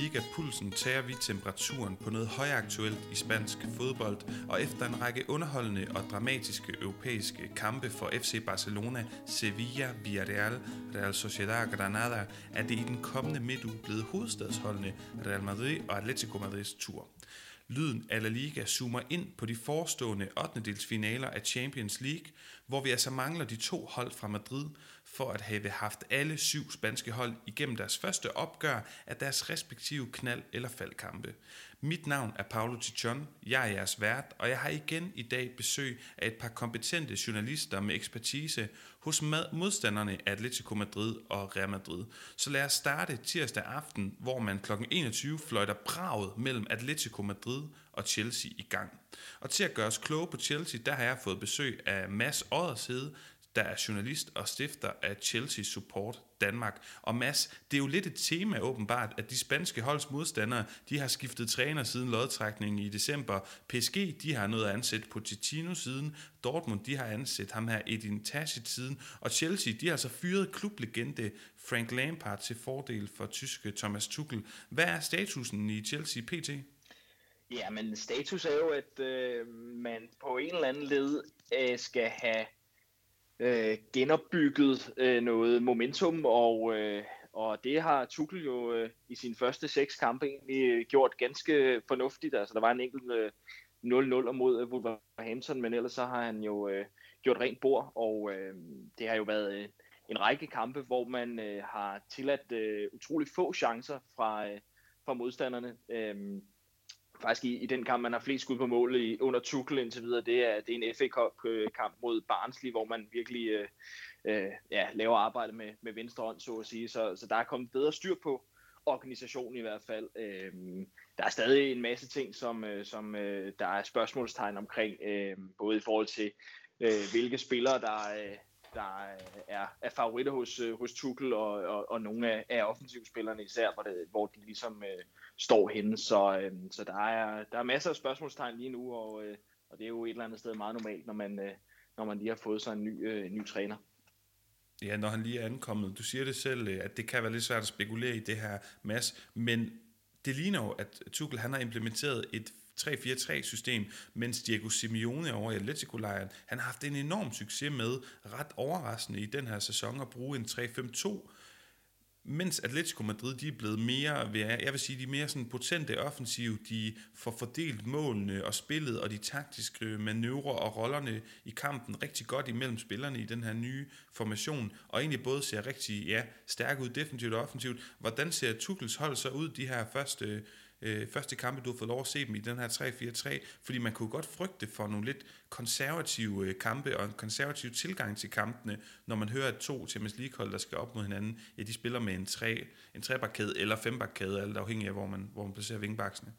Liga-pulsen tager vi temperaturen på noget højaktuelt i spansk fodbold, og efter en række underholdende og dramatiske europæiske kampe for FC Barcelona, Sevilla, Villarreal, Real Sociedad og Granada, er det i den kommende midtuge blevet hovedstadsholdene Real Madrid og Atletico Madrids tur. Lyden af La Liga zoomer ind på de forestående 8. finaler af Champions League, hvor vi altså mangler de to hold fra Madrid for at have haft alle syv spanske hold igennem deres første opgør af deres respektive knald- eller faldkampe. Mit navn er Paolo Tichon, jeg er jeres vært, og jeg har igen i dag besøg af et par kompetente journalister med ekspertise hos modstanderne Atletico Madrid og Real Madrid. Så lad os starte tirsdag aften, hvor man kl. 21 fløjter braget mellem Atletico Madrid og Chelsea i gang. Og til at gøre os kloge på Chelsea, der har jeg fået besøg af Mads Oddershede, der er journalist og stifter af Chelsea Support Danmark. Og Mads, det er jo lidt et tema åbenbart, at de spanske holds modstandere, de har skiftet træner siden lodtrækningen i december. PSG, de har noget at ansætte Pochettino siden. Dortmund, de har ansat ham her Edin Terzic siden. Og Chelsea, de har så fyret klublegende Frank Lampard til fordel for tyske Thomas Tuchel. Hvad er statusen i Chelsea PT? Ja, men status er jo, at øh, man på en eller anden led øh, skal have øh, genopbygget øh, noget momentum, og, øh, og det har Tuchel jo øh, i sine første seks kampe egentlig øh, gjort ganske fornuftigt. Altså der var en enkelt øh, 0-0 mod øh, Wolverhampton, men ellers så har han jo øh, gjort rent bord, og øh, det har jo været øh, en række kampe, hvor man øh, har tilladt øh, utrolig få chancer fra, øh, fra modstanderne. Øh, faktisk i, i den kamp, man har flest skud på mål i, under Tuchel indtil videre, det er, det er en FA Cup-kamp øh, mod Barnsley, hvor man virkelig øh, øh, ja, laver arbejde med, med venstre hånd, så at sige. Så, så der er kommet bedre styr på organisationen i hvert fald. Øh, der er stadig en masse ting, som, øh, som øh, der er spørgsmålstegn omkring, øh, både i forhold til, øh, hvilke spillere, der, øh, der er, er favoritter hos, øh, hos Tuchel, og, og, og nogle af, af offensivspillerne især, hvor, det, hvor de ligesom øh, står henne. Så, øh, så der, er, der er masser af spørgsmålstegn lige nu, og, øh, og det er jo et eller andet sted meget normalt, når man, øh, når man lige har fået sig en ny, øh, ny træner. Ja, når han lige er ankommet. Du siger det selv, øh, at det kan være lidt svært at spekulere i det her, Mads, men det ligner jo, at Tuchel han har implementeret et 3-4-3-system, mens Diego Simeone over i Atletico-lejren, han har haft en enorm succes med, ret overraskende i den her sæson, at bruge en 3-5-2 mens Atletico Madrid de er blevet mere, jeg vil sige, de er mere sådan potente offensiv, de får fordelt målene og spillet og de taktiske manøvrer og rollerne i kampen rigtig godt imellem spillerne i den her nye formation, og egentlig både ser rigtig ja, stærk ud defensivt og offensivt. Hvordan ser Tuchels hold så ud de her første øh, første kampe, du har fået lov at se dem i den her 3-4-3, fordi man kunne godt frygte for nogle lidt konservative øh, kampe og en konservativ tilgang til kampene, når man hører, at to Champions League-hold, der skal op mod hinanden, ja, de spiller med en, tre, en trebakkæde eller fembakkæde, alt afhængig af, hvor man, hvor man placerer vingbaksene.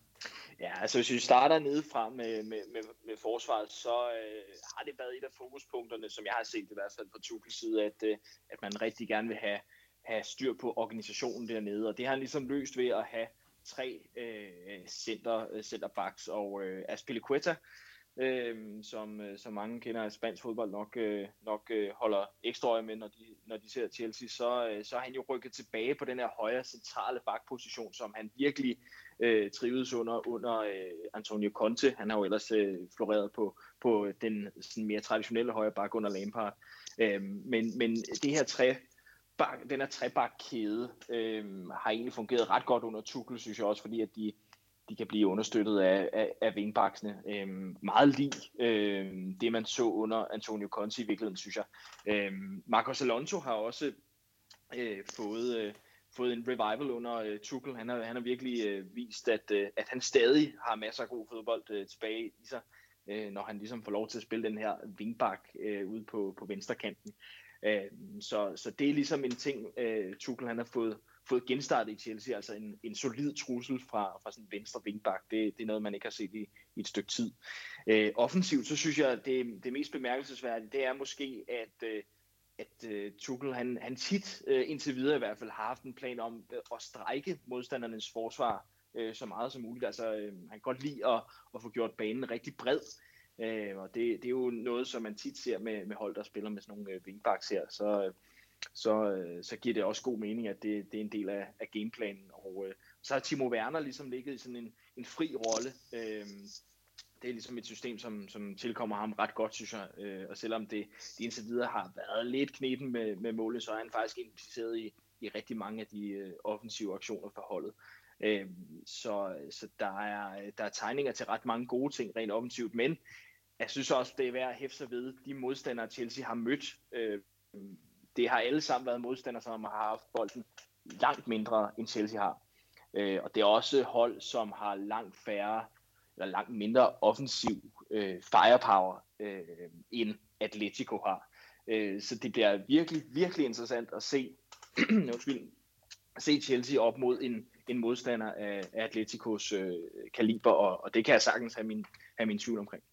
Ja, altså hvis vi starter nede fra med, med, med, med forsvaret, så øh, har det været et af fokuspunkterne, som jeg har set i hvert fald fra Tuchels side, at, øh, at man rigtig gerne vil have, have styr på organisationen dernede, og det har han ligesom løst ved at have tre øh, center, øh, centerbacks, og øh, Aspilicueta, øh, som, øh, som mange kender af spansk fodbold nok, øh, nok øh, holder ekstra øje med, når de, når de ser Chelsea, så, øh, så har han jo rykket tilbage på den her højre centrale bakposition, som han virkelig øh, trivedes under, under øh, Antonio Conte. Han har jo ellers øh, floreret på, på den sådan mere traditionelle højre bak under Lampard. Øh, men, men det her tre bak, den her trebakkæde øh, har egentlig fungeret ret godt under Tuchel, synes jeg også, fordi at de, de kan blive understøttet af, af, af vingbaksene. Øh, meget lige øh, det, man så under Antonio Conte i virkeligheden, synes jeg. Øh, Marcos Alonso har også øh, fået... Øh, fået en revival under øh, Tuchel. Han har, han har virkelig øh, vist, at, øh, at han stadig har masser af god fodbold øh, tilbage i sig, øh, når han ligesom får lov til at spille den her vingbak øh, ude på, på venstre kanten. Øh, så, så det er ligesom en ting, øh, Tuchel han har fået, fået genstartet i Chelsea, altså en, en solid trussel fra, fra sådan venstre vingbak. Det, det er noget, man ikke har set i, i et stykke tid. Øh, offensivt, så synes jeg, det, det mest bemærkelsesværdige, det er måske, at, øh, at øh, Tuchel, han, han tit, uh, indtil videre i hvert fald, har haft en plan om øh, at strække modstandernes forsvar så meget som muligt. Altså, han kan godt lide at, at få gjort banen rigtig bred. Øh, og det, det er jo noget, som man tit ser med, med hold, der spiller med sådan nogle øh, wingbacks her. Så, øh, så, øh, så giver det også god mening, at det, det er en del af, af gameplanen. Og, øh, så har Timo Werner ligesom ligget i sådan en, en fri rolle. Øh, det er ligesom et system, som, som tilkommer ham ret godt, synes jeg. Øh, og selvom det, det indtil videre har været lidt knepen med, med målet, så er han faktisk impliceret i, i rigtig mange af de øh, offensive aktioner for holdet. Øh, så så der, er, der er tegninger til ret mange gode ting rent offensivt, men jeg synes også, det er værd at hæfte sig ved, de modstandere, Chelsea har mødt. Øh, det har alle sammen været modstandere, som har haft bolden langt mindre, end Chelsea har. Øh, og det er også hold, som har langt færre, eller langt mindre offensiv øh, firepower, øh, end Atletico har. Øh, så det bliver virkelig, virkelig interessant at se, undskyld, se Chelsea op mod en, en modstander af, Atleticos øh, kaliber, og, og det kan jeg sagtens have min, have min tvivl omkring.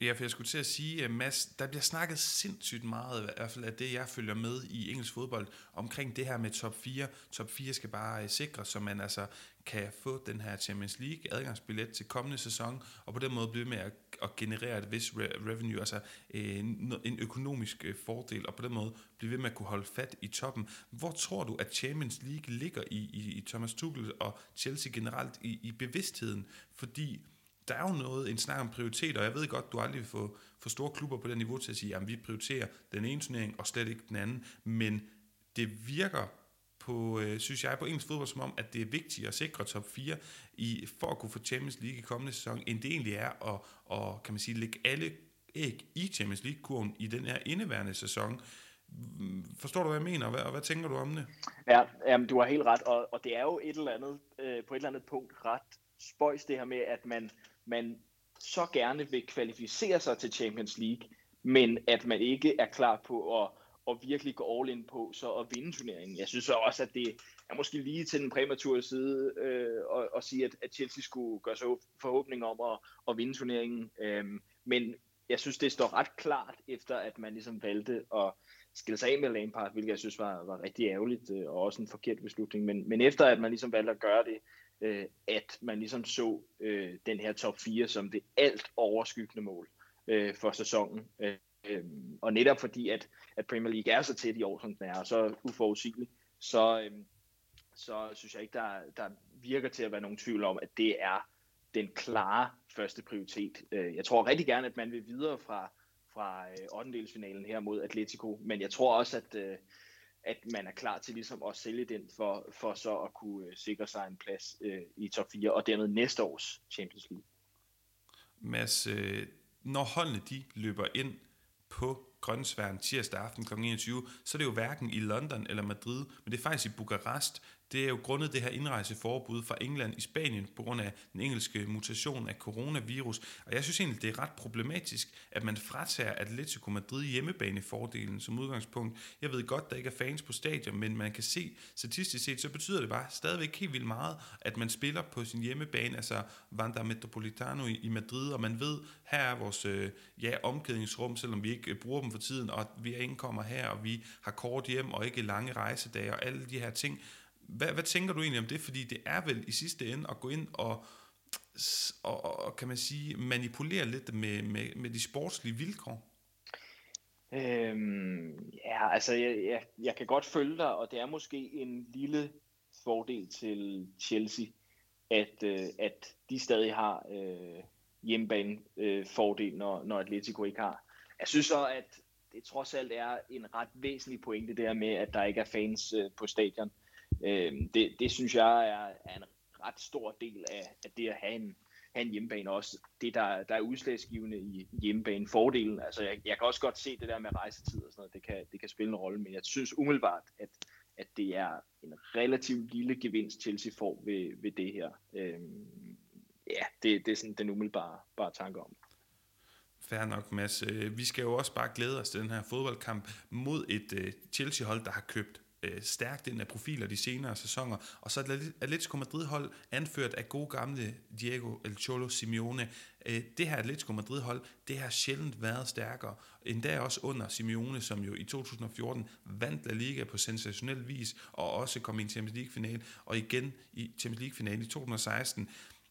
Ja, for jeg skulle til at sige, at Mads, der bliver snakket sindssygt meget, i hvert fald af det, jeg følger med i engelsk fodbold, omkring det her med top 4. Top 4 skal bare øh, sikre, så man altså kan få den her Champions League adgangsbillet til kommende sæson, og på den måde blive med at, at generere et vis revenue, altså øh, en økonomisk fordel, og på den måde blive ved med at kunne holde fat i toppen. Hvor tror du, at Champions League ligger i, i, i Thomas Tuchel og Chelsea generelt i, i bevidstheden? Fordi der er jo noget, en snak om prioriteter, og jeg ved godt, du aldrig vil få, få store klubber på det niveau til at sige, at vi prioriterer den ene turnering, og slet ikke den anden, men det virker på, øh, synes jeg, på engelsk fodbold, som om, at det er vigtigt at sikre top 4 i, for at kunne få Champions League i kommende sæson, end det egentlig er at, og, kan man sige, lægge alle æg i Champions League-kurven i den her indeværende sæson. Forstår du, hvad jeg mener, og hvad, og hvad tænker du om det? Ja, jamen, du har helt ret, og, og det er jo et eller andet, øh, på et eller andet punkt ret spøjs det her med, at man man så gerne vil kvalificere sig til Champions League, men at man ikke er klar på at, at virkelig gå all in på så at vinde turneringen. Jeg synes også, at det er måske lige til den præmature side øh, at, at sige, at, at Chelsea skulle gøre sig forhåbning om at, at vinde turneringen. Øhm, men jeg synes, det står ret klart, efter at man ligesom valgte at skille sig af med Lampard, hvilket jeg synes var, var rigtig ærgerligt øh, og også en forkert beslutning. Men, men efter at man ligesom valgte at gøre det, øh, at man ligesom så øh, den her top 4 som det alt overskyggende mål øh, for sæsonen. Øh, øh, og netop fordi, at, at Premier League er så tæt i år, som den er, og så uforudsigelig, så, øh, så synes jeg ikke, der, der virker til at være nogen tvivl om, at det er den klare første prioritet. Øh, jeg tror rigtig gerne, at man vil videre fra, fra øh, 8. her mod Atletico, men jeg tror også, at, øh, at man er klar til ligesom at sælge den for, for så at kunne øh, sikre sig en plads øh, i top 4, og dermed næste års Champions League. Mads, øh, når holdene de løber ind på Grønsværen tirsdag aften kl. 21, så er det jo hverken i London eller Madrid, men det er faktisk i Bukarest, det er jo grundet det her indrejseforbud fra England i Spanien på grund af den engelske mutation af coronavirus. Og jeg synes egentlig, det er ret problematisk, at man fratager Atletico Madrid hjemmebanefordelen som udgangspunkt. Jeg ved godt, der ikke er fans på stadion, men man kan se, statistisk set, så betyder det bare stadigvæk helt vildt meget, at man spiller på sin hjemmebane, altså Vanda Metropolitano i Madrid, og man ved, her er vores øh, ja, omklædningsrum, selvom vi ikke øh, bruger dem for tiden, og vi indkommer her, og vi har kort hjem og ikke lange rejsedage og alle de her ting. Hvad, hvad tænker du egentlig om det? Fordi det er vel i sidste ende at gå ind og, og, og kan man sige, manipulere lidt med, med, med de sportslige vilkår? Øhm, ja, altså jeg, jeg, jeg kan godt følge dig, og det er måske en lille fordel til Chelsea, at, øh, at de stadig har øh, hjemmebane øh, fordel, når, når Atletico ikke har. Jeg synes så, at det trods alt er en ret væsentlig pointe der med, at der ikke er fans øh, på stadion. Øh, det, det synes jeg er, er en ret stor del af, af det at have en, have en hjemmebane også. Det, der, der er udslagsgivende i hjemmebane fordelen. Altså, jeg, jeg kan også godt se det der med rejsetid og sådan noget. Det kan, det kan spille en rolle, men jeg synes umiddelbart, at, at det er en relativt lille gevinst, Chelsea får ved, ved det her. Øh, ja, det, det er sådan den umiddelbare bare tanke om. Fair nok, Mads. Øh, vi skal jo også bare glæde os til den her fodboldkamp mod et øh, Chelsea-hold, der har købt øh, stærkt ind af profiler de senere sæsoner, og så et Atletico Madrid-hold anført af gode gamle Diego El Cholo Simeone. Øh, det her Atletico Madrid-hold, det har sjældent været stærkere, endda også under Simeone, som jo i 2014 vandt La Liga på sensationel vis, og også kom i en Champions League-final, og igen i Champions League-finale i 2016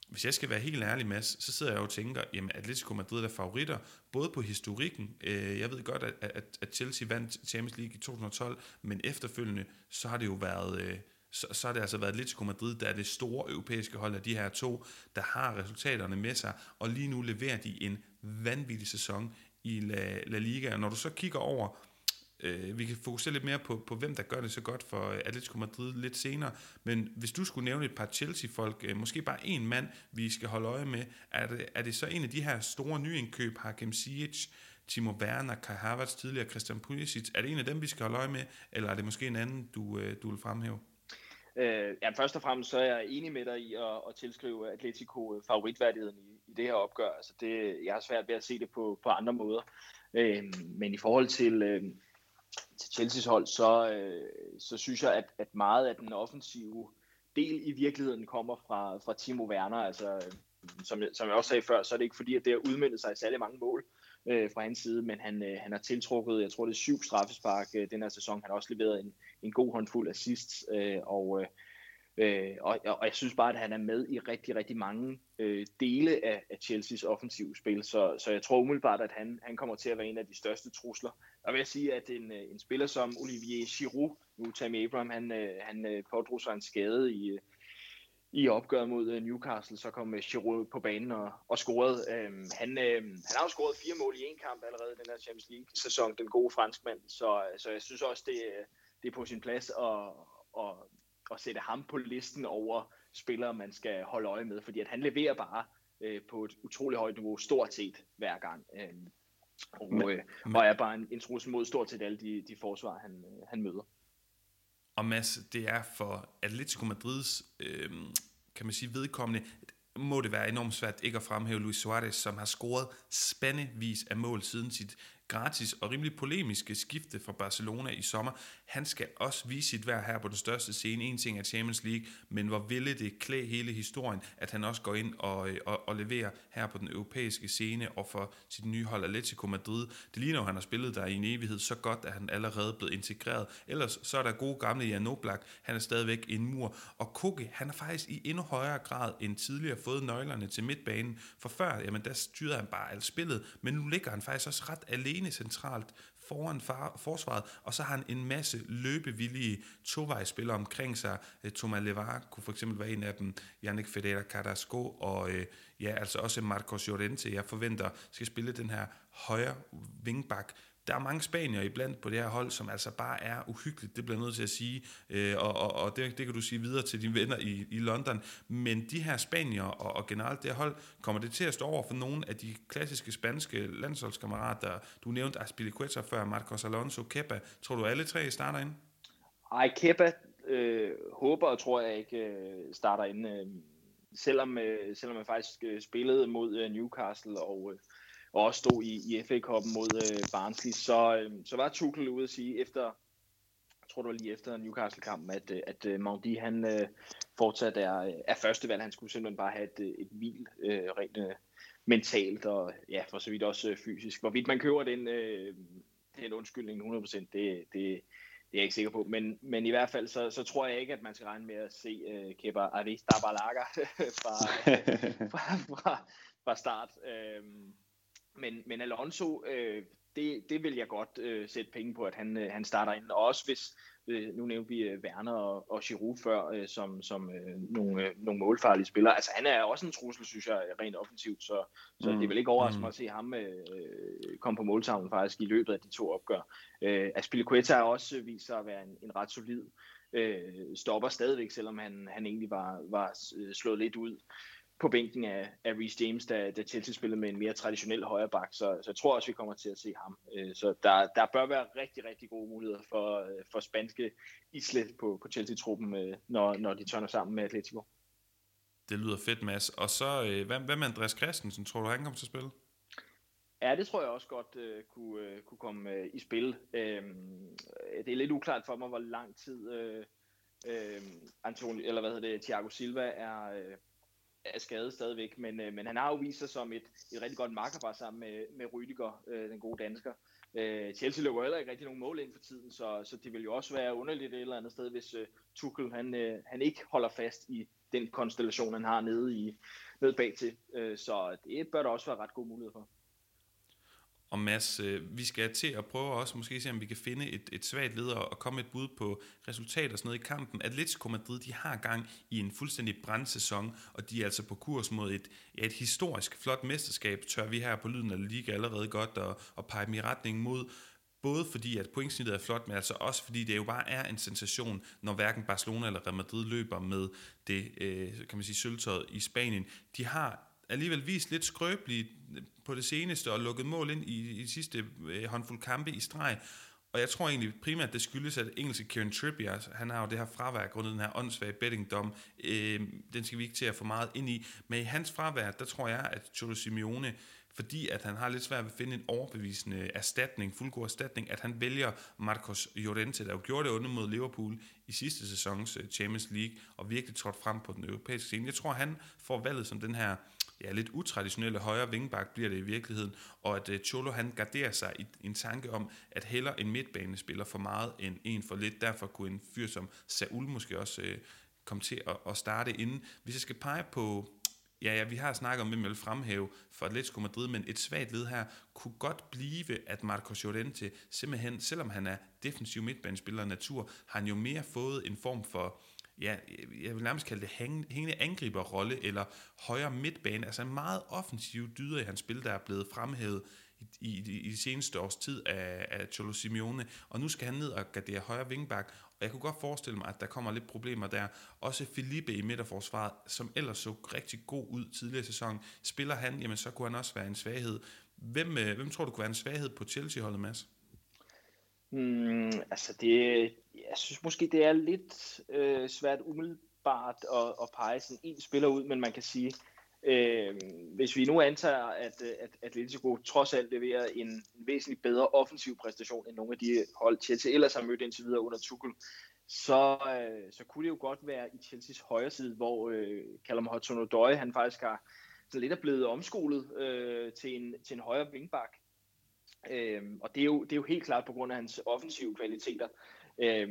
hvis jeg skal være helt ærlig, Mads, så sidder jeg og tænker, jamen Atletico Madrid er favoritter, både på historikken. Øh, jeg ved godt, at, at, at Chelsea vandt Champions League i 2012, men efterfølgende, så har det jo været, øh, så, så har det altså været Atletico Madrid, der er det store europæiske hold af de her to, der har resultaterne med sig, og lige nu leverer de en vanvittig sæson i La, La Liga. Og når du så kigger over, øh, vi kan fokusere lidt mere på, på, hvem der gør det så godt for øh, Atletico Madrid lidt senere, men hvis du skulle nævne et par Chelsea-folk, øh, måske bare en mand, vi skal holde øje med, er det, er det så en af de her store nyindkøb, Hakim Ziyech, Timo Werner, Kai Havertz, tidligere Christian Pulisic, er det en af dem, vi skal holde øje med, eller er det måske en anden, du, øh, du vil fremhæve? Øh, ja, først og fremmest så er jeg enig med dig i at, at tilskrive Atletico øh, favoritværdigheden i, i det her opgør. Altså det, jeg har svært ved at se det på, på andre måder. Øh, men i forhold til, øh, til Chelsea's hold, så, øh, så synes jeg, at, at meget af den offensive del i virkeligheden kommer fra, fra Timo Werner. Altså, øh, som, som jeg også sagde før, så er det ikke fordi, at det har udmyndet sig i særlig mange mål øh, fra hans side, men han, øh, han har tiltrukket, jeg tror det er syv straffespark øh, den her sæson. Han har også leveret en, en god håndfuld assists, øh, og, øh, øh og, og jeg synes bare, at han er med i rigtig, rigtig mange øh, dele af, af Chelseas offensive spil, så, så jeg tror umiddelbart, at han, han kommer til at være en af de største trusler. Og vil jeg sige, at en, øh, en spiller som Olivier Giroud, nu Tammy Abraham, han, øh, han øh, pådrog sig en skade i, i opgøret mod Newcastle, så kom Giroud på banen og, og scorede. Øhm, han, øhm, han har jo scoret fire mål i en kamp allerede i den her Champions League-sæson, den gode franskmand, så, så jeg synes også, det, det er på sin plads at, og at sætte ham på listen over spillere, man skal holde øje med, fordi at han leverer bare øh, på et utroligt højt niveau, stort set hver gang. Øhm, og, men, øh, og er bare en, en trussel mod stort set alle de, de forsvar, han, han møder. Og Mads, det er for Atletico Madrids, øh, kan man sige, vedkommende, må det være enormt svært ikke at fremhæve Luis Suarez, som har scoret spandevis af mål siden sit gratis og rimelig polemiske skifte fra Barcelona i sommer. Han skal også vise sit værd her på den største scene. En ting er Champions League, men hvor ville det klæde hele historien, at han også går ind og, øh, og, og leverer her på den europæiske scene og for sit nye hold Atletico Madrid. Det ligner jo, han har spillet der i en evighed så godt, at han allerede er blevet integreret. Ellers så er der gode gamle Jan Oblak. Han er stadigvæk en mur. Og Koke, han har faktisk i endnu højere grad end tidligere fået nøglerne til midtbanen. For før, jamen der styrede han bare alt spillet, men nu ligger han faktisk også ret alene alene centralt foran far, forsvaret, og så har han en masse løbevillige tovejsspillere omkring sig. Øh, Thomas Levar kunne for eksempel være en af dem, Yannick Federa Carrasco, og øh, ja, altså også Marcos Llorente, jeg forventer skal spille den her højre vingbak, der er mange spanier iblandt på det her hold, som altså bare er uhyggeligt, det bliver nødt til at sige, øh, og, og, og det, det kan du sige videre til dine venner i, i London, men de her spanier og, og generelt det her hold, kommer det til at stå over for nogle af de klassiske spanske landsholdskammerater, du nævnte Aspilicueta før, Marcos Alonso, Kepa, tror du alle tre starter ind? Ej, Kepa øh, håber og tror jeg ikke øh, starter ind, øh, selvom, øh, selvom jeg faktisk øh, spillede mod øh, Newcastle og øh, og også stod i, i FA-koppen mod øh, Barnsley, så, øh, så var Tuchel ude at sige efter, jeg tror det var lige efter Newcastle-kampen, at, øh, at uh, Maudy han øh, fortsat er, er førstevalg. Han skulle simpelthen bare have et, øh, et hvil øh, rent øh, mentalt og ja, for så vidt også øh, fysisk. Hvorvidt man køber den, øh, den undskyldning 100%, det, det, det er jeg ikke sikker på. Men, men i hvert fald, så, så tror jeg ikke, at man skal regne med at se uh, Kepa Arrizabalaga fra, fra, fra, fra start. Øh, men, men Alonso, øh, det, det vil jeg godt øh, sætte penge på, at han, øh, han starter ind. Og også hvis, øh, nu nævnte vi øh, Werner og, og Giroud før, øh, som, som øh, nogle, øh, nogle målfarlige spillere. Altså han er også en trussel, synes jeg, rent offensivt. Så, så mm. det vil ikke overraske mm. mig at se ham øh, komme på måltavlen faktisk i løbet af de to opgør. Øh, Aspilicueta har også vist sig at være en, en ret solid øh, stopper stadigvæk, selvom han, han egentlig var, var øh, slået lidt ud på bænken af, af Reece James, da, da Chelsea spillede med en mere traditionel højre bak, så, så jeg tror også, vi kommer til at se ham. Øh, så der, der bør være rigtig, rigtig gode muligheder for, øh, for spanske islet på, på Chelsea-truppen, øh, når, når de tørner sammen med Atletico. Det lyder fedt, Mads. Og så, hvad, hvad med Andreas Christensen? Tror du, han kommer til at spille? Ja, det tror jeg også godt uh, kunne, uh, kunne komme uh, i spil. Uh, det er lidt uklart for mig, hvor lang tid uh, uh, Antoni, eller hvad hedder det, Thiago Silva er, uh, er skadet stadigvæk, men, øh, men han har jo vist sig som et, et rigtig godt markerpar sammen med, med Rydiger, øh, den gode dansker. Øh, Chelsea løber heller ikke rigtig nogen mål ind for tiden, så, så det vil jo også være underligt et eller andet sted, hvis øh, Tuchel han, øh, han ikke holder fast i den konstellation, han har nede, i, nede bag til. Øh, så det bør der også være ret god mulighed for. Og Mads, øh, vi skal til at prøve også måske se, om vi kan finde et, et svagt leder og komme et bud på resultater og sådan noget i kampen. Atletico Madrid, de har gang i en fuldstændig brandsæson, og de er altså på kurs mod et, ja, et historisk flot mesterskab, tør vi her på Lyden af Liga allerede godt at, at pege dem i retning mod. Både fordi, at pointsnittet er flot, men altså også fordi det jo bare er en sensation, når hverken Barcelona eller Real Madrid løber med det, øh, kan man sige, sølvtøjet i Spanien. De har alligevel vist lidt skrøbelige øh, på det seneste og lukket mål ind i, i sidste øh, håndfuld kampe i streg. Og jeg tror egentlig primært, det skyldes, at engelske Kieran Trippier, han har jo det her fravær grundet den her åndssvage bettingdom. Øh, den skal vi ikke til at få meget ind i. Men i hans fravær, der tror jeg, at Cholo Simeone fordi at han har lidt svært ved at finde en overbevisende erstatning, fuldgod erstatning, at han vælger Marcos Llorente, der jo gjorde det under mod Liverpool i sidste sæsons øh, Champions League, og virkelig trådte frem på den europæiske scene. Jeg tror, han får valget som den her ja, lidt utraditionelle højre vingbak bliver det i virkeligheden, og at øh, Cholo han garderer sig i en tanke om, at heller en midtbanespiller for meget end en for lidt. Derfor kunne en fyr som Saul måske også øh, komme til at, at starte inden. Hvis jeg skal pege på Ja, ja, vi har snakket om, hvem jeg vil fremhæve for Atletico Madrid, men et svagt led her kunne godt blive, at Marcos Llorente simpelthen, selvom han er defensiv midtbanespiller af natur, har han jo mere fået en form for, ja, jeg vil nærmest kalde det hængende angriberrolle, eller højre midtbane, altså en meget offensiv dyder i hans spil, der er blevet fremhævet i, i, i de seneste års tid af, af Cholo Simeone, og nu skal han ned og gardere højre vingbak, og jeg kunne godt forestille mig, at der kommer lidt problemer der. Også Felipe i midterforsvaret, som ellers så rigtig god ud tidligere i sæsonen, spiller han, jamen så kunne han også være en svaghed. Hvem, øh, hvem tror du kunne være en svaghed på Chelsea-holdet, Mads? Mm, altså det, jeg synes måske, det er lidt øh, svært umiddelbart at, at pege sådan en spiller ud, men man kan sige, Øh, hvis vi nu antager, at, at Atletico trods alt leverer en, væsentligt bedre offensiv præstation end nogle af de hold, Chelsea ellers har mødt indtil videre under Tuchel, så, øh, så kunne det jo godt være i Chelseas højre side, hvor øh, Callum Hudson-Odoi, han faktisk har så lidt er blevet omskolet øh, til, en, til en højre vingbak. Øh, og det er, jo, det er jo helt klart på grund af hans offensive kvaliteter. Øh,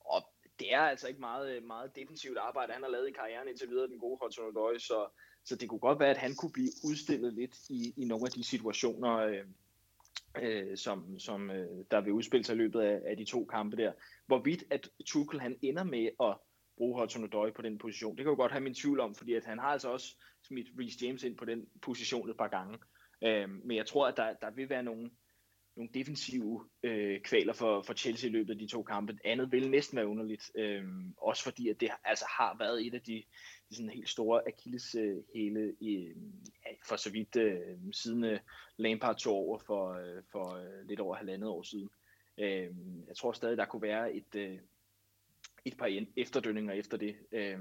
og det er altså ikke meget, øh, meget defensivt arbejde, han har lavet i karrieren indtil videre, den gode Hudson-Odoi, så så det kunne godt være, at han kunne blive udstillet lidt i, i nogle af de situationer, øh, øh, som, som øh, der vil udspille sig i løbet af, af de to kampe der. Hvorvidt at Tuchel han ender med at bruge Hudson Odoi på den position, det kan jo godt have min tvivl om, fordi at han har altså også smidt Reece James ind på den position et par gange. Øh, men jeg tror, at der, der vil være nogle, nogle defensive øh, kvaler for, for Chelsea i løbet af de to kampe. Andet vil næsten være underligt, øh, også fordi at det altså har været et af de, de sådan helt store Achilles øh, hele i, for så vidt øh, siden øh, Lampard tog over for, øh, for øh, lidt over halvandet år siden. Øh, jeg tror stadig, der kunne være et, øh, et par efterdønninger efter det. Øh,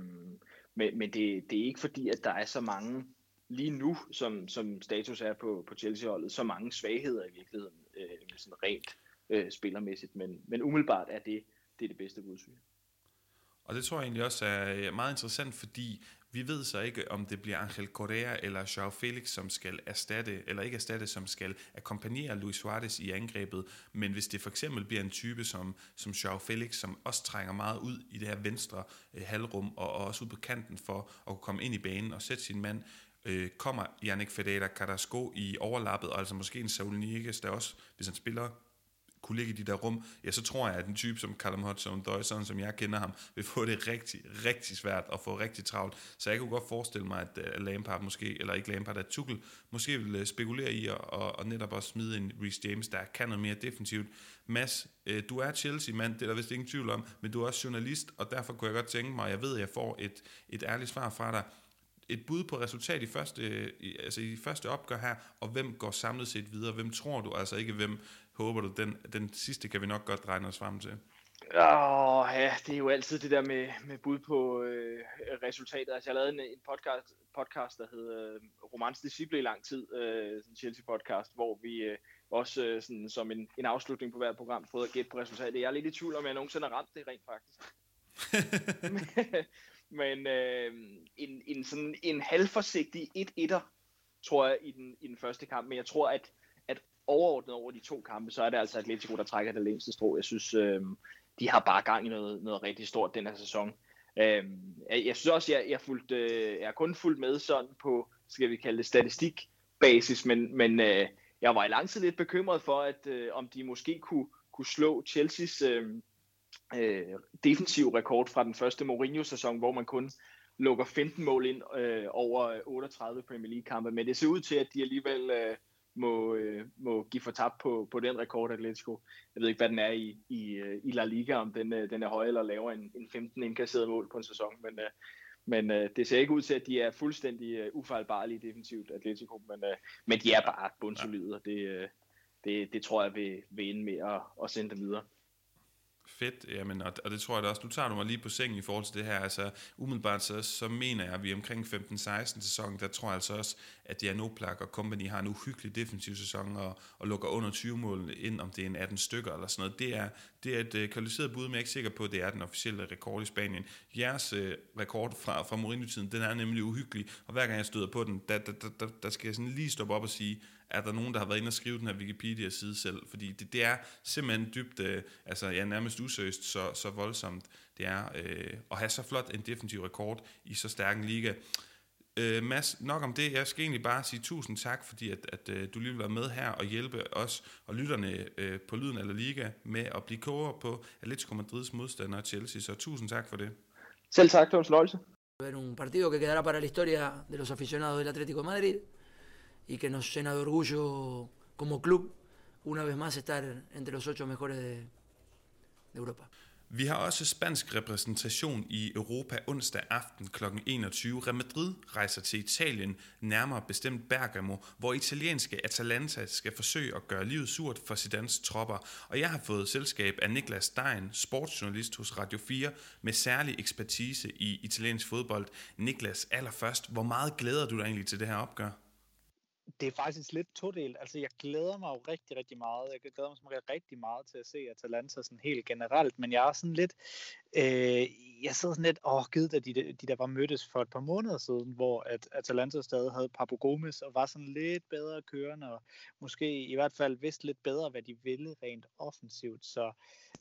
men men det, det er ikke fordi, at der er så mange lige nu, som, som status er på, på Chelsea-holdet, så mange svagheder i virkeligheden, øh, sådan rent øh, spillermæssigt, men, men umiddelbart er det, det er det bedste bud, og det tror jeg egentlig også er øh, meget interessant, fordi vi ved så ikke, om det bliver Angel Correa eller Joao Felix, som skal erstatte, eller ikke erstatte, som skal akkompagnere Luis Suarez i angrebet. Men hvis det for eksempel bliver en type som, som Joao Felix, som også trænger meget ud i det her venstre øh, halvrum, og, og også ud på kanten for at kunne komme ind i banen og sætte sin mand, øh, kommer Yannick Federa Carrasco i overlappet, og altså måske en Saul Niguez, der også, hvis han spiller kunne ligge i de der rum, ja, så tror jeg, at en type som Callum Hudson-Odoi, som jeg kender ham, vil få det rigtig, rigtig svært og få rigtig travlt. Så jeg kunne godt forestille mig, at øh, Lampard måske, eller ikke Lampard, at Tuchel måske vil øh, spekulere i at og, og netop også smide en Reece James, der kan noget mere defensivt. Mads, øh, du er Chelsea-mand, det er der vist ingen tvivl om, men du er også journalist, og derfor kunne jeg godt tænke mig, og jeg ved, at jeg får et, et ærligt svar fra dig, et bud på resultat i første, i, altså i første opgør her, og hvem går samlet set videre? Hvem tror du, altså ikke hvem håber du, den, den sidste kan vi nok godt regne os frem til? Åh, ja, det er jo altid det der med, med bud på øh, resultater. Altså, jeg lavede en, en podcast, podcast, der hedder øh, Romans Disciple i lang tid, øh, en Chelsea-podcast, hvor vi øh, også øh, sådan, som en, en afslutning på hvert program prøvede at gætte på resultatet. Jeg er lidt i tvivl om, jeg nogensinde har ramt det rent faktisk. Men øh, en, en, sådan en halvforsigtig 1-1'er, tror jeg, i den, i den første kamp. Men jeg tror, at, at overordnet over de to kampe, så er det altså Atletico, der trækker det længste strå. Jeg synes, øh, de har bare gang i noget, noget rigtig stort den her sæson. Øh, jeg, jeg synes også, jeg, jeg, fulgt, øh, jeg har kun fulgt med sådan på, skal vi kalde det statistikbasis, men, men øh, jeg var i lang tid lidt bekymret for, at øh, om de måske kunne, kunne slå Chelseas øh, øh, defensiv rekord fra den første Mourinho-sæson, hvor man kun lukker 15 mål ind øh, over øh, 38 Premier League-kampe. Men det ser ud til, at de alligevel øh, må, øh, må give for tab på, på den rekord, Atletico. Jeg ved ikke, hvad den er i, i, øh, i La Liga, om den, øh, den er højere eller lavere end, end 15 indkasserede mål på en sæson. Men, øh, men øh, det ser ikke ud til, at de er fuldstændig øh, ufejlbarlige defensivt, Atletico. Men, øh, men de er bare bundsolide, og det, øh, det, det tror jeg vil, vil ende med at, at sende dem videre. Fedt, jamen, og, og det tror jeg da også. Nu tager du mig lige på sengen i forhold til det her. Altså, umiddelbart så, så mener jeg, at vi omkring 15-16 sæson, der tror jeg altså også, at Janoplak og Company har en uhyggelig defensiv sæson og, og lukker under 20 mål ind, om det er en 18 stykker eller sådan noget. Det er, det er et øh, kvalificeret bud, men jeg er ikke sikker på, at det er den officielle rekord i Spanien. Jeres øh, rekord fra, fra Mourinho-tiden, den er nemlig uhyggelig, og hver gang jeg støder på den, der, der, der, der, der skal jeg sådan lige stoppe op og sige, er der nogen, der har været inde og skrive den her Wikipedia-side selv, fordi det, det er simpelthen dybt, øh, altså ja, nærmest usøst, så, så voldsomt det er øh, at have så flot en defensiv rekord i så stærk en liga. Øh, Mads, nok om det. Jeg skal egentlig bare sige tusind tak, fordi at, at, at du lige vil være med her og hjælpe os og lytterne øh, på Lyden eller Liga med at blive klogere på Atletico Madrids modstander Chelsea. Så tusind tak for det. Selv tak, det var en fornøjelse. Un partido que quedará para la historia de los aficionados del Atlético de Madrid y que nos llena de orgullo como club una vez más estar entre los ocho mejores de, de Europa. Vi har også spansk repræsentation i Europa onsdag aften kl. 21. Real Madrid rejser til Italien, nærmere bestemt Bergamo, hvor italienske Atalanta skal forsøge at gøre livet surt for Zidans tropper. Og jeg har fået selskab af Niklas Stein, sportsjournalist hos Radio 4, med særlig ekspertise i italiensk fodbold. Niklas, allerførst, hvor meget glæder du dig egentlig til det her opgør? Det er faktisk lidt todelt. Altså, jeg glæder mig jo rigtig, rigtig meget. Jeg glæder mig som rigtig meget til at se Atalanta sådan helt generelt, men jeg er sådan lidt, øh, jeg sidder sådan lidt, åh, givet at de, de der var mødtes for et par måneder siden, hvor at Atalanta stadig havde Papu Gomes og var sådan lidt bedre kørende, og måske i hvert fald vidste lidt bedre, hvad de ville rent offensivt. Så,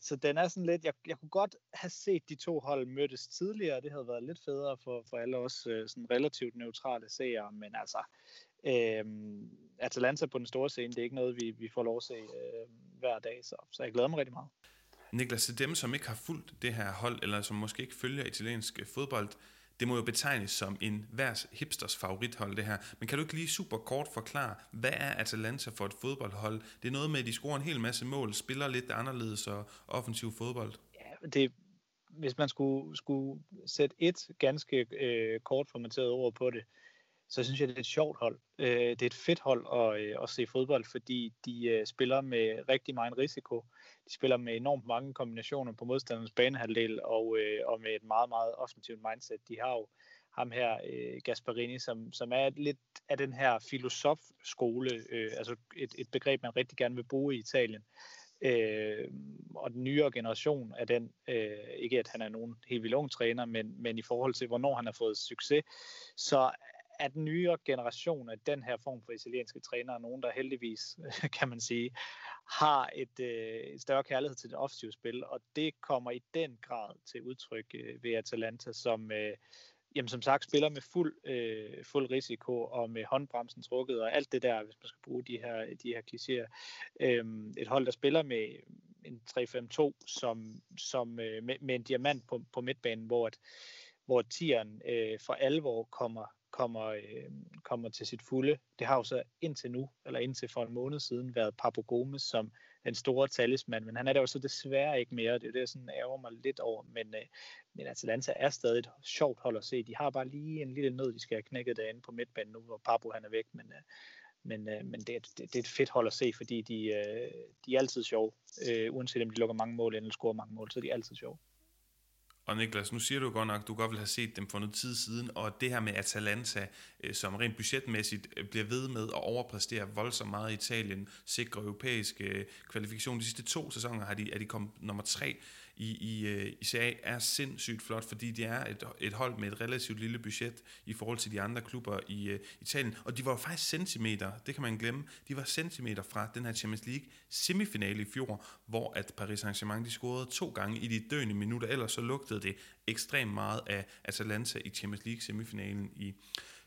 så den er sådan lidt, jeg, jeg kunne godt have set de to hold mødtes tidligere, det havde været lidt federe for, for alle os øh, sådan relativt neutrale seere, men altså, øh, Atalanta på den store scene, det er ikke noget, vi, vi får lov at se øh, hver dag, så, så jeg glæder mig rigtig meget. Niklas, til dem, som ikke har fulgt det her hold, eller som måske ikke følger italiensk fodbold, det må jo betegnes som en hver hipsters favorithold, det her. Men kan du ikke lige super kort forklare, hvad er Atalanta for et fodboldhold? Det er noget med, at de scorer en hel masse mål, spiller lidt anderledes og offensiv fodbold. Ja, det, hvis man skulle, skulle sætte et ganske øh, kort formateret ord på det, så synes jeg, det er et sjovt hold. Øh, det er et fedt hold at, øh, at se fodbold, fordi de øh, spiller med rigtig meget risiko. De spiller med enormt mange kombinationer på modstanderens banehalvdel og, øh, og med et meget, meget offensivt mindset. De har jo ham her, øh, Gasparini, som, som er lidt af den her filosofskole, øh, altså et, et begreb, man rigtig gerne vil bruge i Italien. Øh, og den nyere generation af den, øh, ikke at han er nogen helt vildt ung træner, men, men i forhold til, hvornår han har fået succes, så at nyere generation af den her form for italienske trænere, nogen der heldigvis, kan man sige, har et, øh, et større kærlighed til det offensive spil, og det kommer i den grad til udtryk øh, ved Atalanta, som øh, jamen, som sagt spiller med fuld, øh, fuld risiko og med håndbremsen trukket og alt det der, hvis man skal bruge de her, de her klichéer. Øh, et hold, der spiller med en 3-5-2 som, som, øh, med, med en diamant på, på midtbanen, hvor, at, hvor tieren øh, for alvor kommer kommer, øh, kommer til sit fulde. Det har jo så indtil nu, eller indtil for en måned siden, været Papo Gomes som den store talisman, men han er der jo så desværre ikke mere. Det er det, jeg sådan ærger mig lidt over, men, øh, men Atalanta er stadig et sjovt hold at se. De har bare lige en lille nød, de skal have knækket derinde på midtbanen nu, hvor Papo han er væk, men, øh, men, øh, men det, er, det, det er et fedt hold at se, fordi de, øh, de er altid sjove. Øh, uanset om de lukker mange mål eller scorer mange mål, så er de altid sjove. Og Niklas, nu siger du godt nok, at du godt vil have set dem for noget tid siden, og det her med Atalanta, øh, som rent budgetmæssigt øh, bliver ved med at overpræstere voldsomt meget i Italien, sikre europæiske øh, kvalifikation. De sidste to sæsoner har de, er de kommet nummer tre i, i, øh, i CA er sindssygt flot, fordi de er et, et hold med et relativt lille budget i forhold til de andre klubber i uh, Italien. Og de var faktisk centimeter, det kan man glemme, de var centimeter fra den her Champions League semifinale i fjor, hvor at Paris Saint-Germain de scorede to gange i de døende minutter, ellers så lugtede det ekstremt meget af Atalanta i Champions League semifinalen i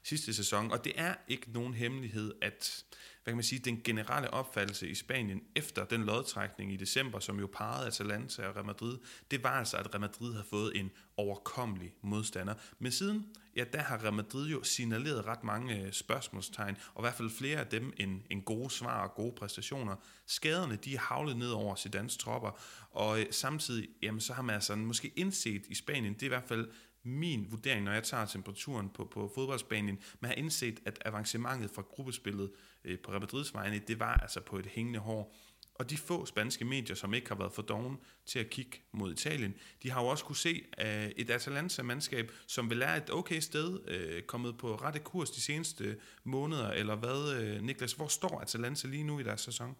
sidste sæson. Og det er ikke nogen hemmelighed, at hvad kan man sige, den generelle opfattelse i Spanien efter den lodtrækning i december, som jo parrede Atalanta og Real Madrid, det var altså, at Real Madrid havde fået en overkommelig modstander. Men siden, ja, der har Real Madrid jo signaleret ret mange øh, spørgsmålstegn, og i hvert fald flere af dem en, en gode svar og gode præstationer. Skaderne, de er havlet ned over Zidane's tropper, og øh, samtidig, jamen, så har man altså måske indset i Spanien, det er i hvert fald min vurdering, når jeg tager temperaturen på, på fodboldsbanen, man har indset, at avancementet fra gruppespillet øh, på Real Madrids vegne, det var altså på et hængende hår. Og de få spanske medier, som ikke har været for doven til at kigge mod Italien, de har jo også kunne se øh, et Atalanta-mandskab, som vil er et okay sted, øh, kommet på rette kurs de seneste måneder, eller hvad, øh, Niklas? Hvor står Atalanta lige nu i deres sæson?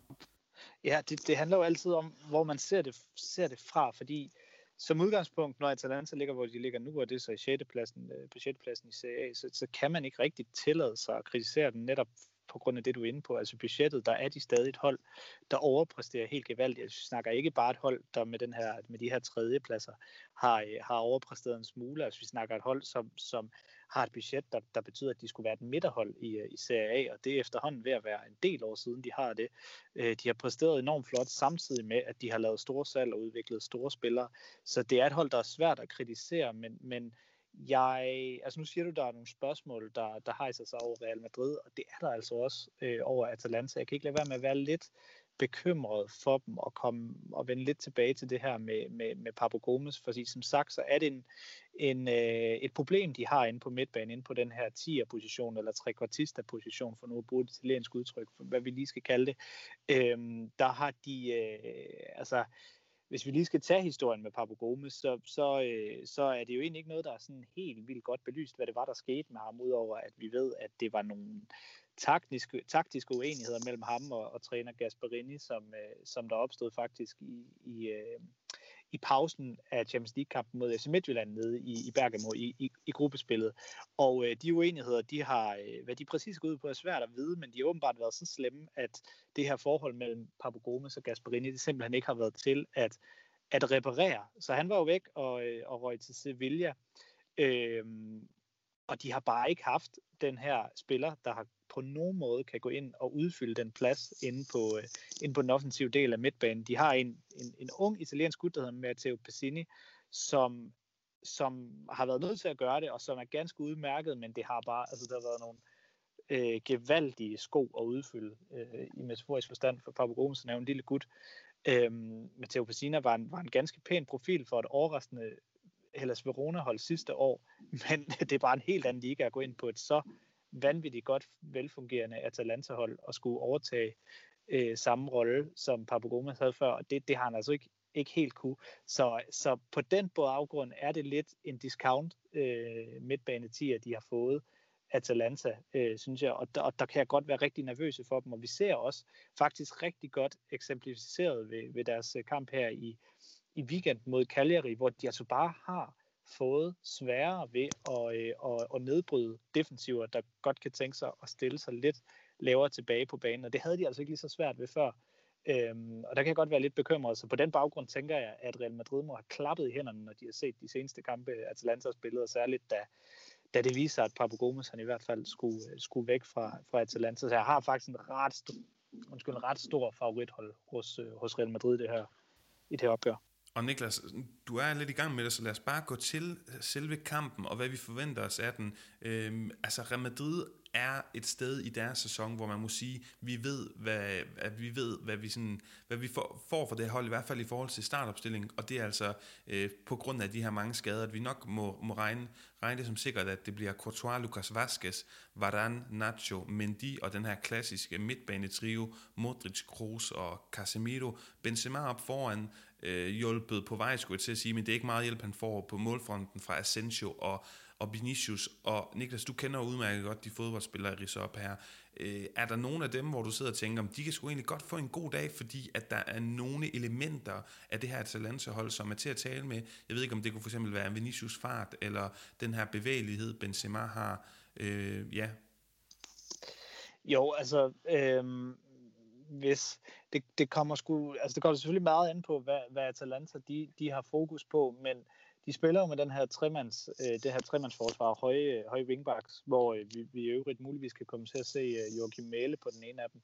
Ja, det, det handler jo altid om, hvor man ser det, ser det fra, fordi som udgangspunkt, når Atalanta ligger, hvor de ligger nu, og det er så i 6. pladsen, øh, på 6. pladsen i Serie A, så, så kan man ikke rigtig tillade sig at kritisere den netop på grund af det, du er inde på. Altså budgettet, der er de stadig et hold, der overpræsterer helt gevaldigt. Jeg snakker ikke bare et hold, der med, den her, med de her tredjepladser har, øh, har overpræsteret en smule. Altså vi snakker et hold, som, som har et budget, der, der betyder, at de skulle være et midterhold i, øh, i Serie A, og det er efterhånden ved at være en del år siden, de har det. Øh, de har præsteret enormt flot, samtidig med, at de har lavet store salg og udviklet store spillere. Så det er et hold, der er svært at kritisere, men, men jeg, altså nu siger du, der er nogle spørgsmål, der, der hejser sig over Real Madrid, og det er der altså også øh, over Atalanta. Jeg kan ikke lade være med at være lidt bekymret for dem og komme og vende lidt tilbage til det her med, med, med Papo Gomes, fordi som sagt, så er det en, en, øh, et problem, de har inde på midtbanen, inde på den her 10'er-position, eller trekvartista-position, for nu at bruge det italienske udtryk, for hvad vi lige skal kalde det. Øhm, der har de, øh, altså, hvis vi lige skal tage historien med Papu Gomes, så, så, øh, så er det jo egentlig ikke noget, der er sådan helt vildt godt belyst, hvad det var, der skete med ham, udover at vi ved, at det var nogle taktiske, taktiske uenigheder mellem ham og, og træner Gasparini, som, øh, som der opstod faktisk i, i, øh, i pausen af Champions League-kampen mod FC Midtjylland nede i, i Bergamo i, i, i gruppespillet. Og øh, de uenigheder, de har, øh, hvad de præcis går ud på, er svært at vide, men de har åbenbart været så slemme, at det her forhold mellem Papu Gomes og Gasparini, det simpelthen ikke har været til at, at reparere. Så han var jo væk og, øh, og røg til Sevilla. Øh, og de har bare ikke haft den her spiller, der har på nogen måde kan gå ind og udfylde den plads inde på, øh, inde på den offensive del af midtbanen. De har en, en, en ung italiensk gut, der hedder Matteo Pessini, som, som har været nødt til at gøre det, og som er ganske udmærket, men det har bare, altså der har været nogle øh, gevaldige sko at udfylde øh, i metaforisk forstand for Pablo Gomes, er en lille gut. Øhm, Matteo Pessina var en, var en ganske pæn profil for et overraskende Hellas Verona hold sidste år, men det er bare en helt anden liga at gå ind på et så vanvittigt godt velfungerende Atalanta-hold og skulle overtage øh, samme rolle, som Papagomas havde før, og det, det har han altså ikke, ikke helt kunne. Så, så på den baggrund er det lidt en discount øh, midtbane 10, de har fået Atalanta, øh, synes jeg, og der, og der kan jeg godt være rigtig nervøse for dem, og vi ser også faktisk rigtig godt eksemplificeret ved, ved deres øh, kamp her i, i weekend mod Cagliari, hvor de altså bare har fået sværere ved at, øh, at, at nedbryde defensiver, der godt kan tænke sig at stille sig lidt lavere tilbage på banen, og det havde de altså ikke lige så svært ved før. Øhm, og der kan jeg godt være lidt bekymret, så på den baggrund tænker jeg, at Real Madrid må have klappet i hænderne, når de har set de seneste kampe, Atalanta har spillet, og særligt da, da det viser, at Papu Gomes han i hvert fald skulle, øh, skulle væk fra, fra Atalanta. Så jeg har faktisk en ret, undskyld, en ret stor favorithold hos, øh, hos Real Madrid det her, i det her opgør. Og Niklas, du er lidt i gang med det, så lad os bare gå til selve kampen, og hvad vi forventer os af den. Øhm, altså, Real Madrid er et sted i deres sæson, hvor man må sige, vi ved, hvad, at vi ved, hvad vi, sådan, hvad vi får, får for det hold, i hvert fald i forhold til startopstilling, og det er altså øh, på grund af de her mange skader, at vi nok må, må regne, regne det som sikkert, at det bliver Courtois, Lucas Vazquez, Varane, Nacho, Mendy og den her klassiske midtbanetrio, Modric, Kroos og Casemiro, Benzema op foran, øh, hjulpet på vej, skulle jeg til at sige, men det er ikke meget hjælp, han får på målfronten fra Asensio og, og Vinicius. Og Niklas, du kender udmærket godt de fodboldspillere, I op her. Øh, er der nogen af dem, hvor du sidder og tænker, om de kan sgu egentlig godt få en god dag, fordi at der er nogle elementer af det her Atalanta-hold, som er til at tale med? Jeg ved ikke, om det kunne for eksempel være Vinicius fart, eller den her bevægelighed, Benzema har. Øh, ja. Jo, altså, øh, hvis det, det kommer sgu, altså det kommer selvfølgelig meget an på, hvad, hvad Atalanta de, de har fokus på, men de spiller jo med den her tremands, øh, det her tremandsforsvar, høje, høje wingbacks, hvor øh, vi, vi i øvrigt muligvis kan komme til at se øh, Joachim Mæle på den ene af dem.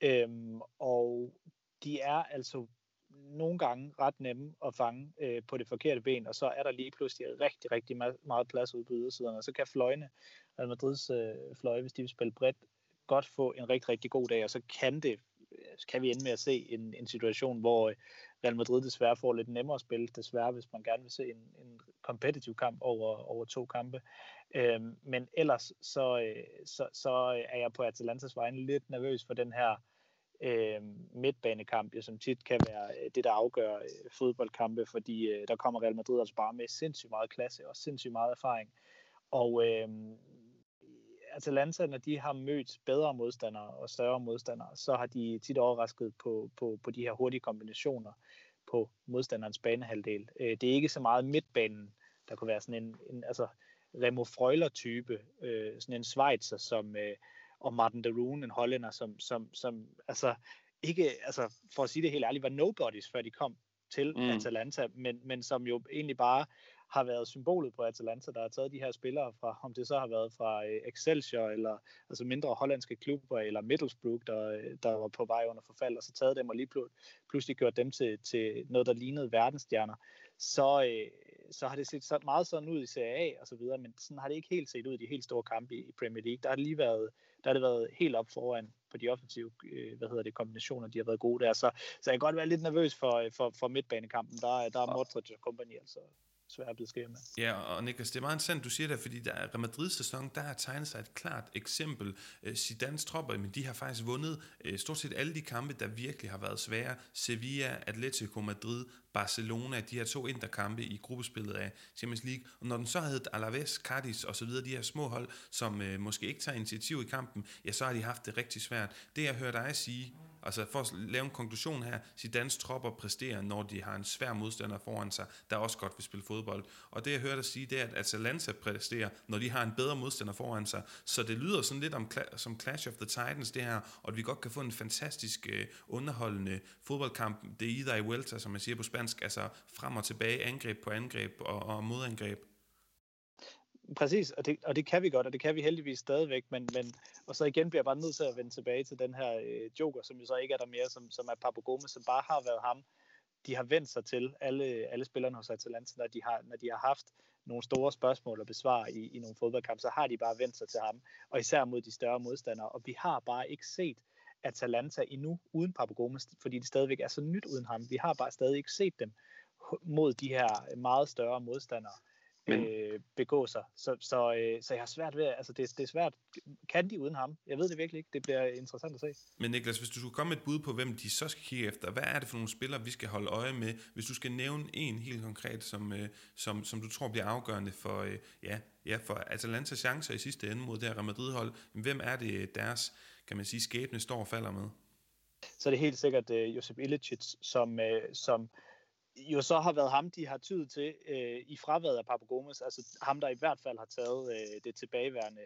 Øhm, og de er altså nogle gange ret nemme at fange øh, på det forkerte ben, og så er der lige pludselig rigtig, rigtig meget plads ude på ydersiden, og så kan fløjene, Real Madrids øh, fløje, hvis de vil spille bredt, godt få en rigtig, rigtig god dag, og så kan det Øh, kan vi ende med at se en, en situation, hvor øh, Real Madrid desværre får lidt nemmere at spille, desværre, hvis man gerne vil se en, en competitive kamp over, over to kampe. Øhm, men ellers så, øh, så, så er jeg på Atalantas vegne lidt nervøs for den her øh, midtbanekamp, ja, som tit kan være det, der afgør øh, fodboldkampe, fordi øh, der kommer Real Madrid altså bare med sindssygt meget klasse og sindssygt meget erfaring. Og øh, Atalanta, når de har mødt bedre modstandere og større modstandere, så har de tit overrasket på, på, på de her hurtige kombinationer på modstanderens banehalvdel. Øh, det er ikke så meget midtbanen, der kunne være sådan en, en altså Remo Freuler-type, øh, sådan en Schweizer, som, øh, og Martin de Roon, en hollænder, som, som, som altså, ikke, altså, for at sige det helt ærligt, var nobodies, før de kom til mm. Atalanta, men, men som jo egentlig bare har været symbolet på Atalanta, der har taget de her spillere fra, om det så har været fra øh, Excelsior, eller altså mindre hollandske klubber, eller Middlesbrough, der, der var på vej under forfald, og så taget dem og lige pludselig gjort dem til, til noget, der lignede verdensstjerner, så, øh, så har det set så meget sådan ud i Serie A og så videre, men sådan har det ikke helt set ud i de helt store kampe i Premier League. Der har det lige været, der har det været helt op foran på de offensive øh, hvad hedder det, kombinationer, de har været gode der. Så, så jeg kan godt være lidt nervøs for, for, for midtbanekampen. Der, der er Modric og kompagni altså svære at blive med. Ja, og Niklas, det er meget interessant, du siger det, fordi der er Madrid sæson, der har tegnet sig et klart eksempel. Øh, Zidane's tropper, men de har faktisk vundet øh, stort set alle de kampe, der virkelig har været svære. Sevilla, Atletico Madrid, Barcelona, de her to interkampe i gruppespillet af Champions League. Og når den så hed Alaves, Cadiz og så videre, de her små hold, som øh, måske ikke tager initiativ i kampen, ja, så har de haft det rigtig svært. Det jeg hører dig sige, Altså for at lave en konklusion her, Zidanes tropper præsterer, når de har en svær modstander foran sig, der også godt vil spille fodbold. Og det jeg hører dig sige, det er, at Atalanta præsterer, når de har en bedre modstander foran sig. Så det lyder sådan lidt om, som Clash of the Titans det her, og at vi godt kan få en fantastisk øh, underholdende fodboldkamp. Det er ida i Vuelta, som man siger på spansk, altså frem og tilbage, angreb på angreb og, og modangreb. Præcis, og det, og det kan vi godt, og det kan vi heldigvis stadigvæk, men, men og så igen bliver jeg bare nødt til at vende tilbage til den her øh, joker, som jo så ikke er der mere, som, som er Papo Gomez, som bare har været ham. De har vendt sig til, alle, alle spillerne hos Atalanta, når de, har, når de har haft nogle store spørgsmål at besvare i, i nogle fodboldkampe, så har de bare vendt sig til ham, og især mod de større modstandere, og vi har bare ikke set Atalanta endnu uden Papo Gomez, fordi det stadigvæk er så nyt uden ham. Vi har bare stadig ikke set dem mod de her meget større modstandere men, øh, begå sig. Så, så, øh, så jeg har svært ved, altså det, det er svært. Kan de uden ham? Jeg ved det virkelig ikke. Det bliver interessant at se. Men Niklas, hvis du skulle komme med et bud på, hvem de så skal kigge efter, hvad er det for nogle spillere, vi skal holde øje med, hvis du skal nævne en helt konkret, som, øh, som, som du tror bliver afgørende for, øh, ja, ja, for Atalantas chancer i sidste ende mod det her Real Madrid-hold. Hvem er det deres, kan man sige, skæbne står og falder med? Så er det helt sikkert uh, Josep Ilicic, som, uh, som jo så har været ham, de har tydet til øh, i fraværet af Papu Gomes, altså ham, der i hvert fald har taget øh, det tilbageværende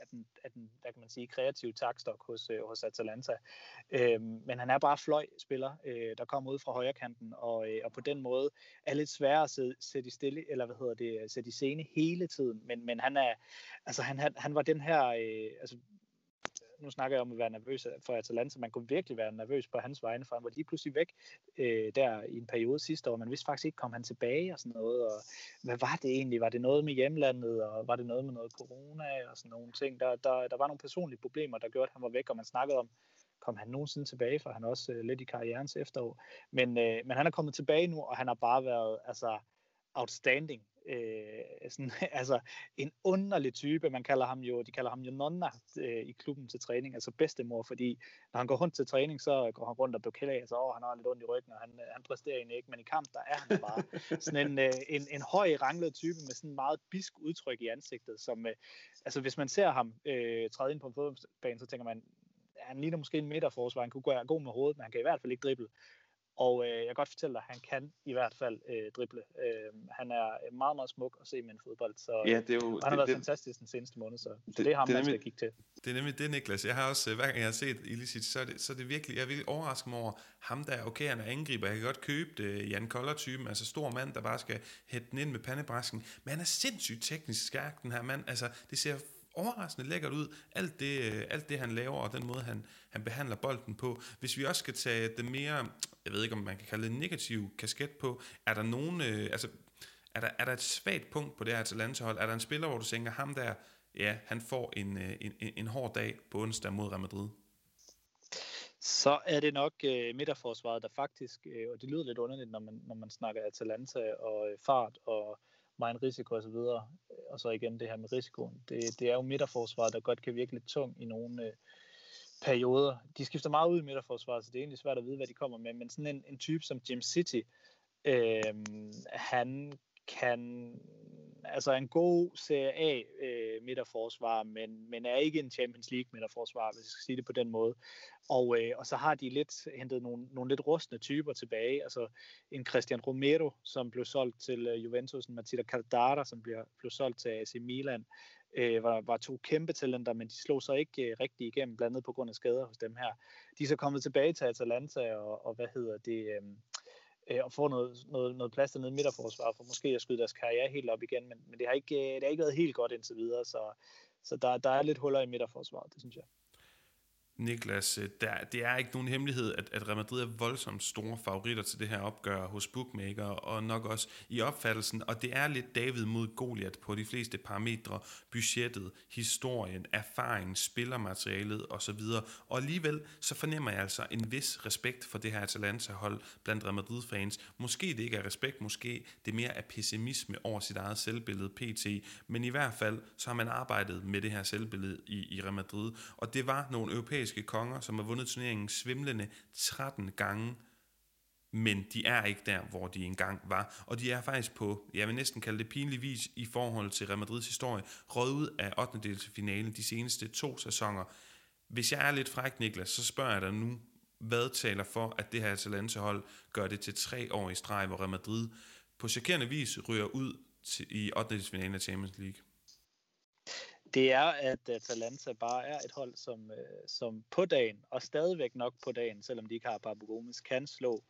af den, af den, hvad kan man sige, kreative takstok hos, øh, hos Atalanta. Øh, men han er bare fløjspiller, øh, der kommer ud fra højrekanten, og, øh, og på den måde er lidt sværere at sætte, sætte i stille, eller hvad hedder det, sætte i scene hele tiden, men, men han er, altså han, han, han var den her, øh, altså nu snakker jeg om at være nervøs for Atalanta, man kunne virkelig være nervøs på hans vegne, for han var lige pludselig væk øh, der i en periode sidste år, man vidste faktisk ikke, kom han tilbage og sådan noget, og hvad var det egentlig? Var det noget med hjemlandet, og var det noget med noget corona og sådan nogle ting? Der, der, der var nogle personlige problemer, der gjorde, at han var væk, og man snakkede om, kom han nogensinde tilbage, for han er også øh, lidt i karrierens efterår. Men, øh, men han er kommet tilbage nu, og han har bare været altså, outstanding øh, sådan, altså en underlig type. Man kalder ham jo, de kalder ham jo nonna øh, i klubben til træning, altså bedstemor, fordi når han går rundt til træning, så går han rundt og beklager sig over, han har lidt ondt i ryggen, og han, øh, han præsterer egentlig ikke, men i kamp, der er han bare sådan en, øh, en, en høj ranglet type med sådan en meget bisk udtryk i ansigtet, som, øh, altså hvis man ser ham øh, træde ind på en fodboldbane, så tænker man, han ligner måske en midterforsvar, han kunne gå god med hovedet, men han kan i hvert fald ikke drible og øh, jeg kan godt fortælle dig, at han kan i hvert fald øh, drible. Øh, han er meget, meget smuk at se med en fodbold, så ja, det er jo, han det, har været det, fantastisk den seneste måned, så, det, så det er ham, det er man skal nemlig- kigge til. Det er nemlig det, Niklas. Jeg har også, øh, hver gang jeg har set Ilicic, så er det, så er det virkelig, jeg er virkelig overrasket mig over ham der, okay, han er angriber, jeg kan godt købe det, Jan Koller-typen, altså stor mand, der bare skal hætte den ind med pandebræsken, men han er sindssygt teknisk stærk, den her mand, altså det ser overraskende lækkert ud, alt det, øh, alt det han laver, og den måde han, han behandler bolden på. Hvis vi også skal tage det mere, jeg ved ikke om man kan kalde det en negativ kasket på, er der nogen, øh, altså er der, er der et svagt punkt på det her Atalanta-hold? Er der en spiller, hvor du tænker, ham der, ja, han får en, øh, en, en, en hård dag på onsdag mod Real Madrid? Så er det nok øh, midterforsvaret, der faktisk, øh, og det lyder lidt underligt, når man, når man snakker Atalanta og øh, fart og meget risiko og så videre. Øh, og så igen det her med risikoen. Det, det er jo midterforsvaret, der godt kan virke lidt tung i nogle øh, perioder. De skifter meget ud i midterforsvaret, så det er egentlig svært at vide, hvad de kommer med, men sådan en, en type som Jim City, øh, han kan altså en god Serie A øh, midterforsvar, men, men er ikke en Champions League midterforsvar, hvis jeg skal sige det på den måde. Og, øh, og så har de lidt hentet nogle, nogle lidt rustne typer tilbage. Altså en Christian Romero, som blev solgt til øh, Juventus, en Matilda Caldara, som bliver, blev solgt til AC Milan, øh, var, var to kæmpe talenter, men de slog sig ikke øh, rigtig igennem, blandt andet på grund af skader hos dem her. De er så kommet tilbage til Atalanta, og, og hvad hedder det... Øh, øh, og få noget, noget, noget plads dernede i midterforsvar, for måske at skyde deres karriere helt op igen, men, men det, har ikke, øh, det har ikke været helt godt indtil videre, så, så der, der er lidt huller i midterforsvaret, det synes jeg. Niklas, øh, der, det er ikke nogen hemmelighed, at, at Real Madrid er voldsomt store favoritter til det her opgør hos bookmaker, og nok også i opfattelsen, og det er lidt David mod Goliath på de fleste parametre, budgettet, historien, erfaring, spillermaterialet osv. Og alligevel så fornemmer jeg altså en vis respekt for det her Atalanta-hold blandt Real Madrid-fans. Måske det ikke er respekt, måske det mere er pessimisme over sit eget selvbillede pt. Men i hvert fald så har man arbejdet med det her selvbillede i, i Real Madrid, og det var nogle europæiske konger, som har vundet turneringen svimlende 13 gange, men de er ikke der, hvor de engang var. Og de er faktisk på, jeg vil næsten kalde det pinlig vis, i forhold til Real Madrids historie, røget ud af 8. finalen de seneste to sæsoner. Hvis jeg er lidt fræk, Niklas, så spørger jeg dig nu, hvad taler for, at det her Atalanta-hold gør det til tre år i streg, hvor Real Madrid på chokerende vis ryger ud til, i 8. finalen af Champions League? Det er, at øh, Atalanta bare er et hold, som, øh, som på dagen, og stadigvæk nok på dagen, selvom de ikke har Papu Gomes, kan slå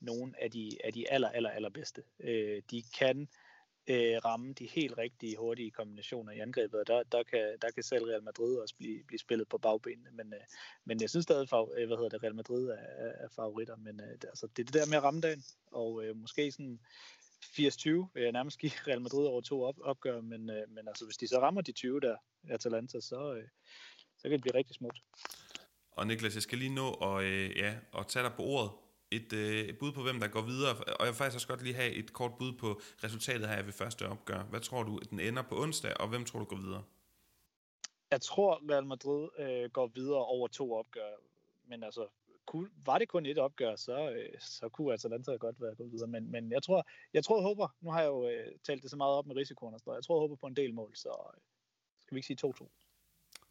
nogle af de, af de aller, aller, aller bedste. Øh, de kan øh, ramme de helt rigtige, hurtige kombinationer i angrebet, og der, der, kan, der kan selv Real Madrid også blive, blive spillet på bagbenene, men, øh, men jeg synes stadig, at øh, hvad hedder det, Real Madrid er, er favoritter, men øh, altså, det er det der med at ramme dagen, og øh, måske sådan 80-20 vil jeg nærmest give Real Madrid over to op, opgør, men, øh, men altså, hvis de så rammer de 20 der, Atalanta, så, øh, så kan det blive rigtig smukt. Og Niklas, jeg skal lige nå at, øh, ja, at tage dig på ordet. Et, øh, bud på, hvem der går videre, og jeg vil faktisk også godt lige have et kort bud på resultatet her ved første opgør. Hvad tror du, den ender på onsdag, og hvem tror du går videre? Jeg tror, Real Madrid øh, går videre over to opgør, men altså, kunne, var det kun et opgør, så, øh, så kunne altså Atalanta godt være gået videre. Men, men jeg tror, jeg tror, jeg håber, nu har jeg jo øh, talt det så meget op med risikoen og sådan noget, jeg tror, jeg håber på en del mål, så øh, skal vi ikke sige 2-2.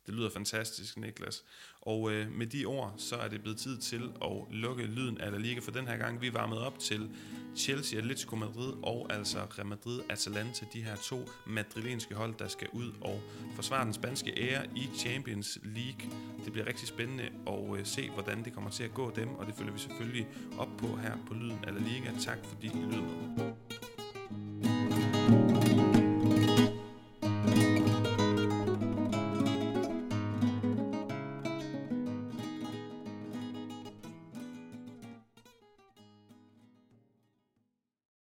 Det lyder fantastisk, Niklas. Og øh, med de ord, så er det blevet tid til at lukke lyden af La Liga for den her gang. Vi varmede op til Chelsea, Atletico Madrid og altså Real Madrid, Atalanta, de her to madrilenske hold, der skal ud og forsvare den spanske ære i Champions League. Det bliver rigtig spændende at øh, se, hvordan det kommer til at gå dem, og det følger vi selvfølgelig op på her på Lyden af La Liga. Tak fordi I lyttede med.